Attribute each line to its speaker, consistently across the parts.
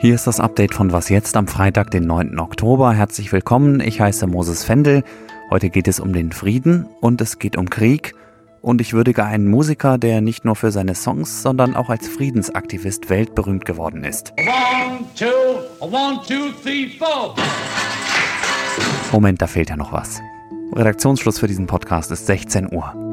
Speaker 1: Hier ist das Update von Was jetzt am Freitag, den 9. Oktober. Herzlich willkommen, ich heiße Moses Fendel. Heute geht es um den Frieden und es geht um Krieg. Und ich würdige einen Musiker, der nicht nur für seine Songs, sondern auch als Friedensaktivist weltberühmt geworden ist. One, two, one, two, three, Moment, da fehlt ja noch was. Redaktionsschluss für diesen Podcast ist 16 Uhr.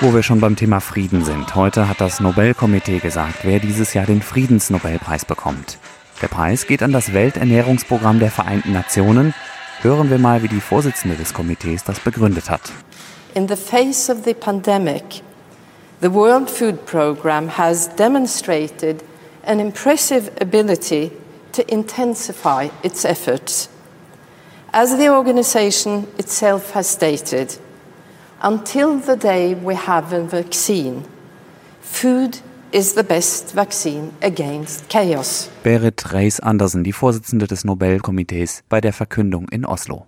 Speaker 1: Wo wir schon beim Thema Frieden sind. Heute hat das Nobelkomitee gesagt, wer dieses Jahr den Friedensnobelpreis bekommt. Der Preis geht an das Welternährungsprogramm der Vereinten Nationen. Hören wir mal, wie die Vorsitzende des Komitees das begründet hat.
Speaker 2: In the face of the pandemic, the World Food Programme has demonstrated an impressive ability to intensify its efforts. As the organization itself has stated, until the day we have a vaccine. Food is the best vaccine against chaos.
Speaker 1: Berit Reis Andersen, die Vorsitzende des Nobelkomitees bei der Verkündung in Oslo.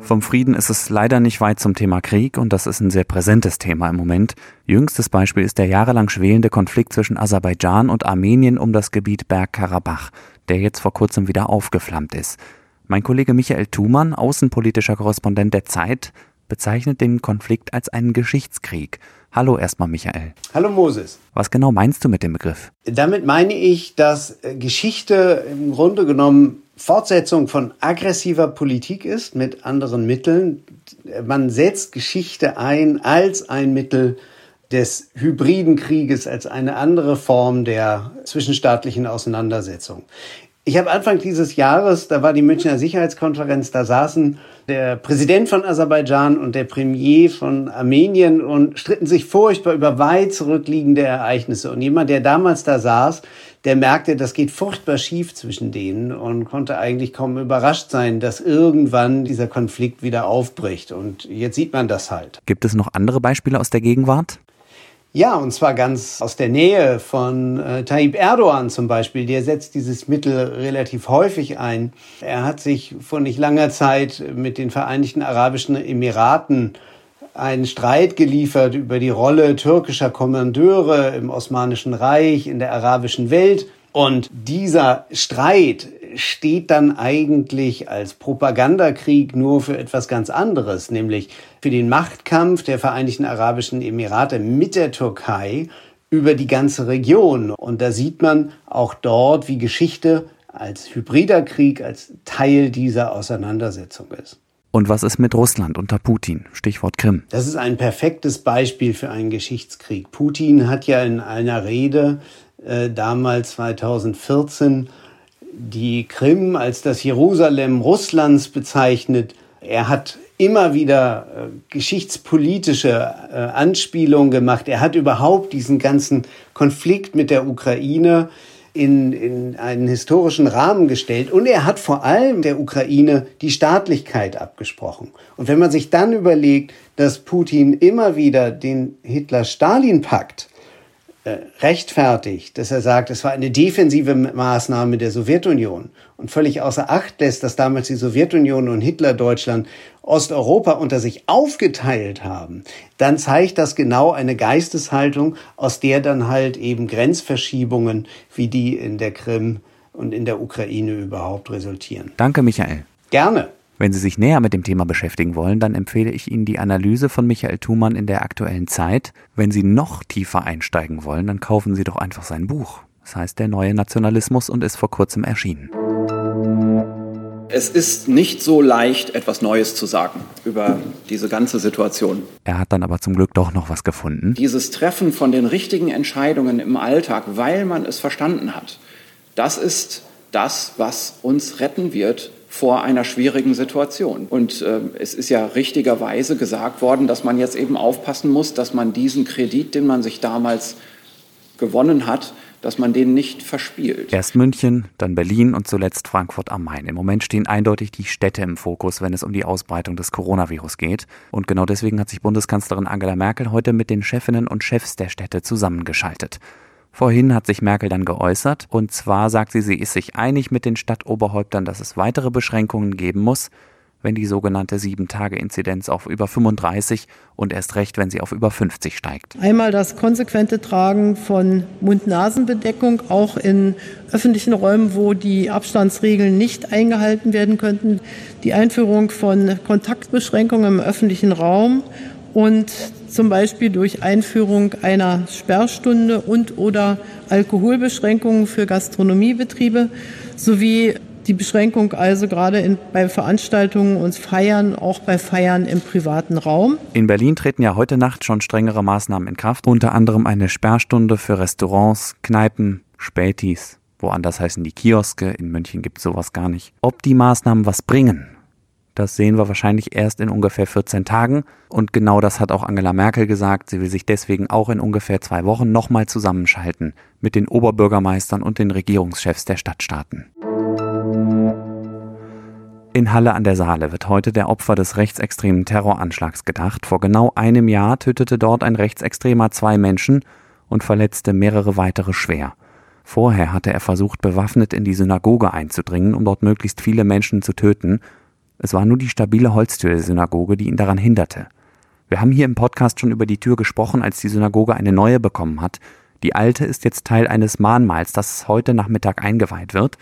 Speaker 1: Vom Frieden ist es leider nicht weit zum Thema Krieg und das ist ein sehr präsentes Thema im Moment. Jüngstes Beispiel ist der jahrelang schwelende Konflikt zwischen Aserbaidschan und Armenien um das Gebiet Bergkarabach, der jetzt vor kurzem wieder aufgeflammt ist. Mein Kollege Michael Thumann, außenpolitischer Korrespondent der Zeit, bezeichnet den Konflikt als einen Geschichtskrieg. Hallo erstmal Michael.
Speaker 3: Hallo Moses.
Speaker 1: Was genau meinst du mit dem Begriff?
Speaker 3: Damit meine ich, dass äh, Geschichte im Grunde genommen Fortsetzung von aggressiver Politik ist mit anderen Mitteln. Man setzt Geschichte ein als ein Mittel des hybriden Krieges, als eine andere Form der zwischenstaatlichen Auseinandersetzung. Ich habe Anfang dieses Jahres, da war die Münchner Sicherheitskonferenz, da saßen der Präsident von Aserbaidschan und der Premier von Armenien und stritten sich furchtbar über weit zurückliegende Ereignisse. Und jemand, der damals da saß, der merkte, das geht furchtbar schief zwischen denen und konnte eigentlich kaum überrascht sein, dass irgendwann dieser Konflikt wieder aufbricht. Und jetzt sieht man das halt.
Speaker 1: Gibt es noch andere Beispiele aus der Gegenwart?
Speaker 3: Ja, und zwar ganz aus der Nähe von äh, Tayyip Erdogan zum Beispiel. Der setzt dieses Mittel relativ häufig ein. Er hat sich vor nicht langer Zeit mit den Vereinigten Arabischen Emiraten einen Streit geliefert über die Rolle türkischer Kommandeure im Osmanischen Reich, in der arabischen Welt. Und dieser Streit steht dann eigentlich als Propagandakrieg nur für etwas ganz anderes, nämlich für den Machtkampf der Vereinigten Arabischen Emirate mit der Türkei über die ganze Region. Und da sieht man auch dort, wie Geschichte als hybrider Krieg, als Teil dieser Auseinandersetzung ist.
Speaker 1: Und was ist mit Russland unter Putin? Stichwort Krim.
Speaker 3: Das ist ein perfektes Beispiel für einen Geschichtskrieg. Putin hat ja in einer Rede äh, damals 2014 die Krim als das Jerusalem Russlands bezeichnet. Er hat immer wieder äh, geschichtspolitische äh, Anspielungen gemacht. Er hat überhaupt diesen ganzen Konflikt mit der Ukraine in, in einen historischen Rahmen gestellt. Und er hat vor allem der Ukraine die Staatlichkeit abgesprochen. Und wenn man sich dann überlegt, dass Putin immer wieder den Hitler-Stalin-Pakt rechtfertigt, dass er sagt, es war eine defensive Maßnahme der Sowjetunion und völlig außer Acht lässt, dass damals die Sowjetunion und Hitler-Deutschland Osteuropa unter sich aufgeteilt haben, dann zeigt das genau eine Geisteshaltung, aus der dann halt eben Grenzverschiebungen wie die in der Krim und in der Ukraine überhaupt resultieren.
Speaker 1: Danke, Michael.
Speaker 3: Gerne.
Speaker 1: Wenn Sie sich näher mit dem Thema beschäftigen wollen, dann empfehle ich Ihnen die Analyse von Michael Thumann in der aktuellen Zeit. Wenn Sie noch tiefer einsteigen wollen, dann kaufen Sie doch einfach sein Buch. Das heißt Der neue Nationalismus und ist vor kurzem erschienen.
Speaker 4: Es ist nicht so leicht, etwas Neues zu sagen über diese ganze Situation.
Speaker 1: Er hat dann aber zum Glück doch noch was gefunden.
Speaker 4: Dieses Treffen von den richtigen Entscheidungen im Alltag, weil man es verstanden hat, das ist das, was uns retten wird vor einer schwierigen Situation. Und äh, es ist ja richtigerweise gesagt worden, dass man jetzt eben aufpassen muss, dass man diesen Kredit, den man sich damals gewonnen hat, dass man den nicht verspielt.
Speaker 1: Erst München, dann Berlin und zuletzt Frankfurt am Main. Im Moment stehen eindeutig die Städte im Fokus, wenn es um die Ausbreitung des Coronavirus geht. Und genau deswegen hat sich Bundeskanzlerin Angela Merkel heute mit den Chefinnen und Chefs der Städte zusammengeschaltet. Vorhin hat sich Merkel dann geäußert, und zwar sagt sie, sie ist sich einig mit den Stadtoberhäuptern, dass es weitere Beschränkungen geben muss, wenn die sogenannte 7-Tage-Inzidenz auf über 35 und erst recht, wenn sie auf über 50 steigt.
Speaker 5: Einmal das konsequente Tragen von Mund-Nasen-Bedeckung, auch in öffentlichen Räumen, wo die Abstandsregeln nicht eingehalten werden könnten, die Einführung von Kontaktbeschränkungen im öffentlichen Raum und zum Beispiel durch Einführung einer Sperrstunde und oder Alkoholbeschränkungen für Gastronomiebetriebe sowie die Beschränkung also gerade in, bei Veranstaltungen und Feiern, auch bei Feiern im privaten Raum.
Speaker 1: In Berlin treten ja heute Nacht schon strengere Maßnahmen in Kraft, unter anderem eine Sperrstunde für Restaurants, Kneipen, Spätis. Woanders heißen die Kioske, in München gibt es sowas gar nicht. Ob die Maßnahmen was bringen, das sehen wir wahrscheinlich erst in ungefähr 14 Tagen. Und genau das hat auch Angela Merkel gesagt. Sie will sich deswegen auch in ungefähr zwei Wochen nochmal zusammenschalten mit den Oberbürgermeistern und den Regierungschefs der Stadtstaaten. In Halle an der Saale wird heute der Opfer des rechtsextremen Terroranschlags gedacht. Vor genau einem Jahr tötete dort ein Rechtsextremer zwei Menschen und verletzte mehrere weitere schwer. Vorher hatte er versucht, bewaffnet in die Synagoge einzudringen, um dort möglichst viele Menschen zu töten. Es war nur die stabile Holztür der Synagoge, die ihn daran hinderte. Wir haben hier im Podcast schon über die Tür gesprochen, als die Synagoge eine neue bekommen hat. Die alte ist jetzt Teil eines Mahnmals, das heute Nachmittag eingeweiht wird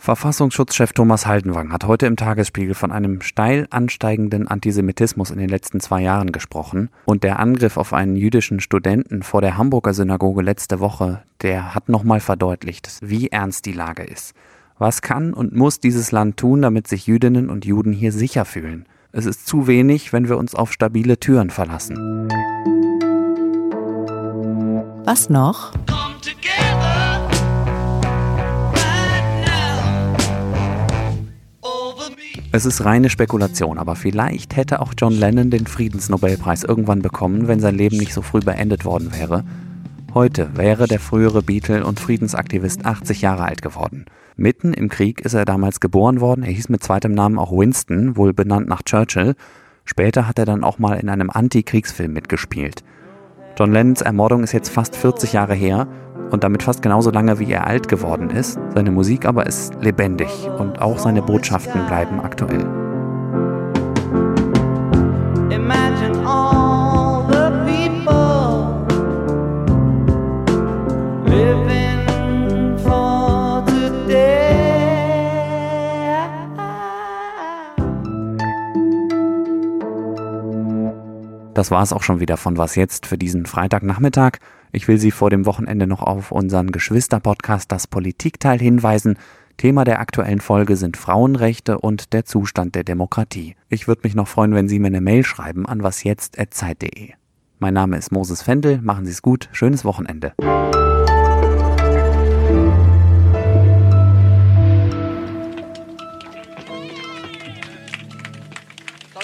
Speaker 1: Verfassungsschutzchef Thomas Haldenwang hat heute im Tagesspiegel von einem steil ansteigenden Antisemitismus in den letzten zwei Jahren gesprochen. Und der Angriff auf einen jüdischen Studenten vor der Hamburger Synagoge letzte Woche, der hat nochmal verdeutlicht, wie ernst die Lage ist. Was kann und muss dieses Land tun, damit sich Jüdinnen und Juden hier sicher fühlen? Es ist zu wenig, wenn wir uns auf stabile Türen verlassen.
Speaker 6: Was noch?
Speaker 1: Es ist reine Spekulation, aber vielleicht hätte auch John Lennon den Friedensnobelpreis irgendwann bekommen, wenn sein Leben nicht so früh beendet worden wäre. Heute wäre der frühere Beatle und Friedensaktivist 80 Jahre alt geworden. Mitten im Krieg ist er damals geboren worden. Er hieß mit zweitem Namen auch Winston, wohl benannt nach Churchill. Später hat er dann auch mal in einem Antikriegsfilm mitgespielt. John Lennons Ermordung ist jetzt fast 40 Jahre her und damit fast genauso lange, wie er alt geworden ist. Seine Musik aber ist lebendig und auch seine Botschaften bleiben aktuell. Das war es auch schon wieder von Was jetzt für diesen Freitagnachmittag. Ich will Sie vor dem Wochenende noch auf unseren Geschwister-Podcast Das Politikteil hinweisen. Thema der aktuellen Folge sind Frauenrechte und der Zustand der Demokratie. Ich würde mich noch freuen, wenn Sie mir eine Mail schreiben an wasjetzt.zeit.de. Mein Name ist Moses Fendel, machen Sie es gut, schönes Wochenende.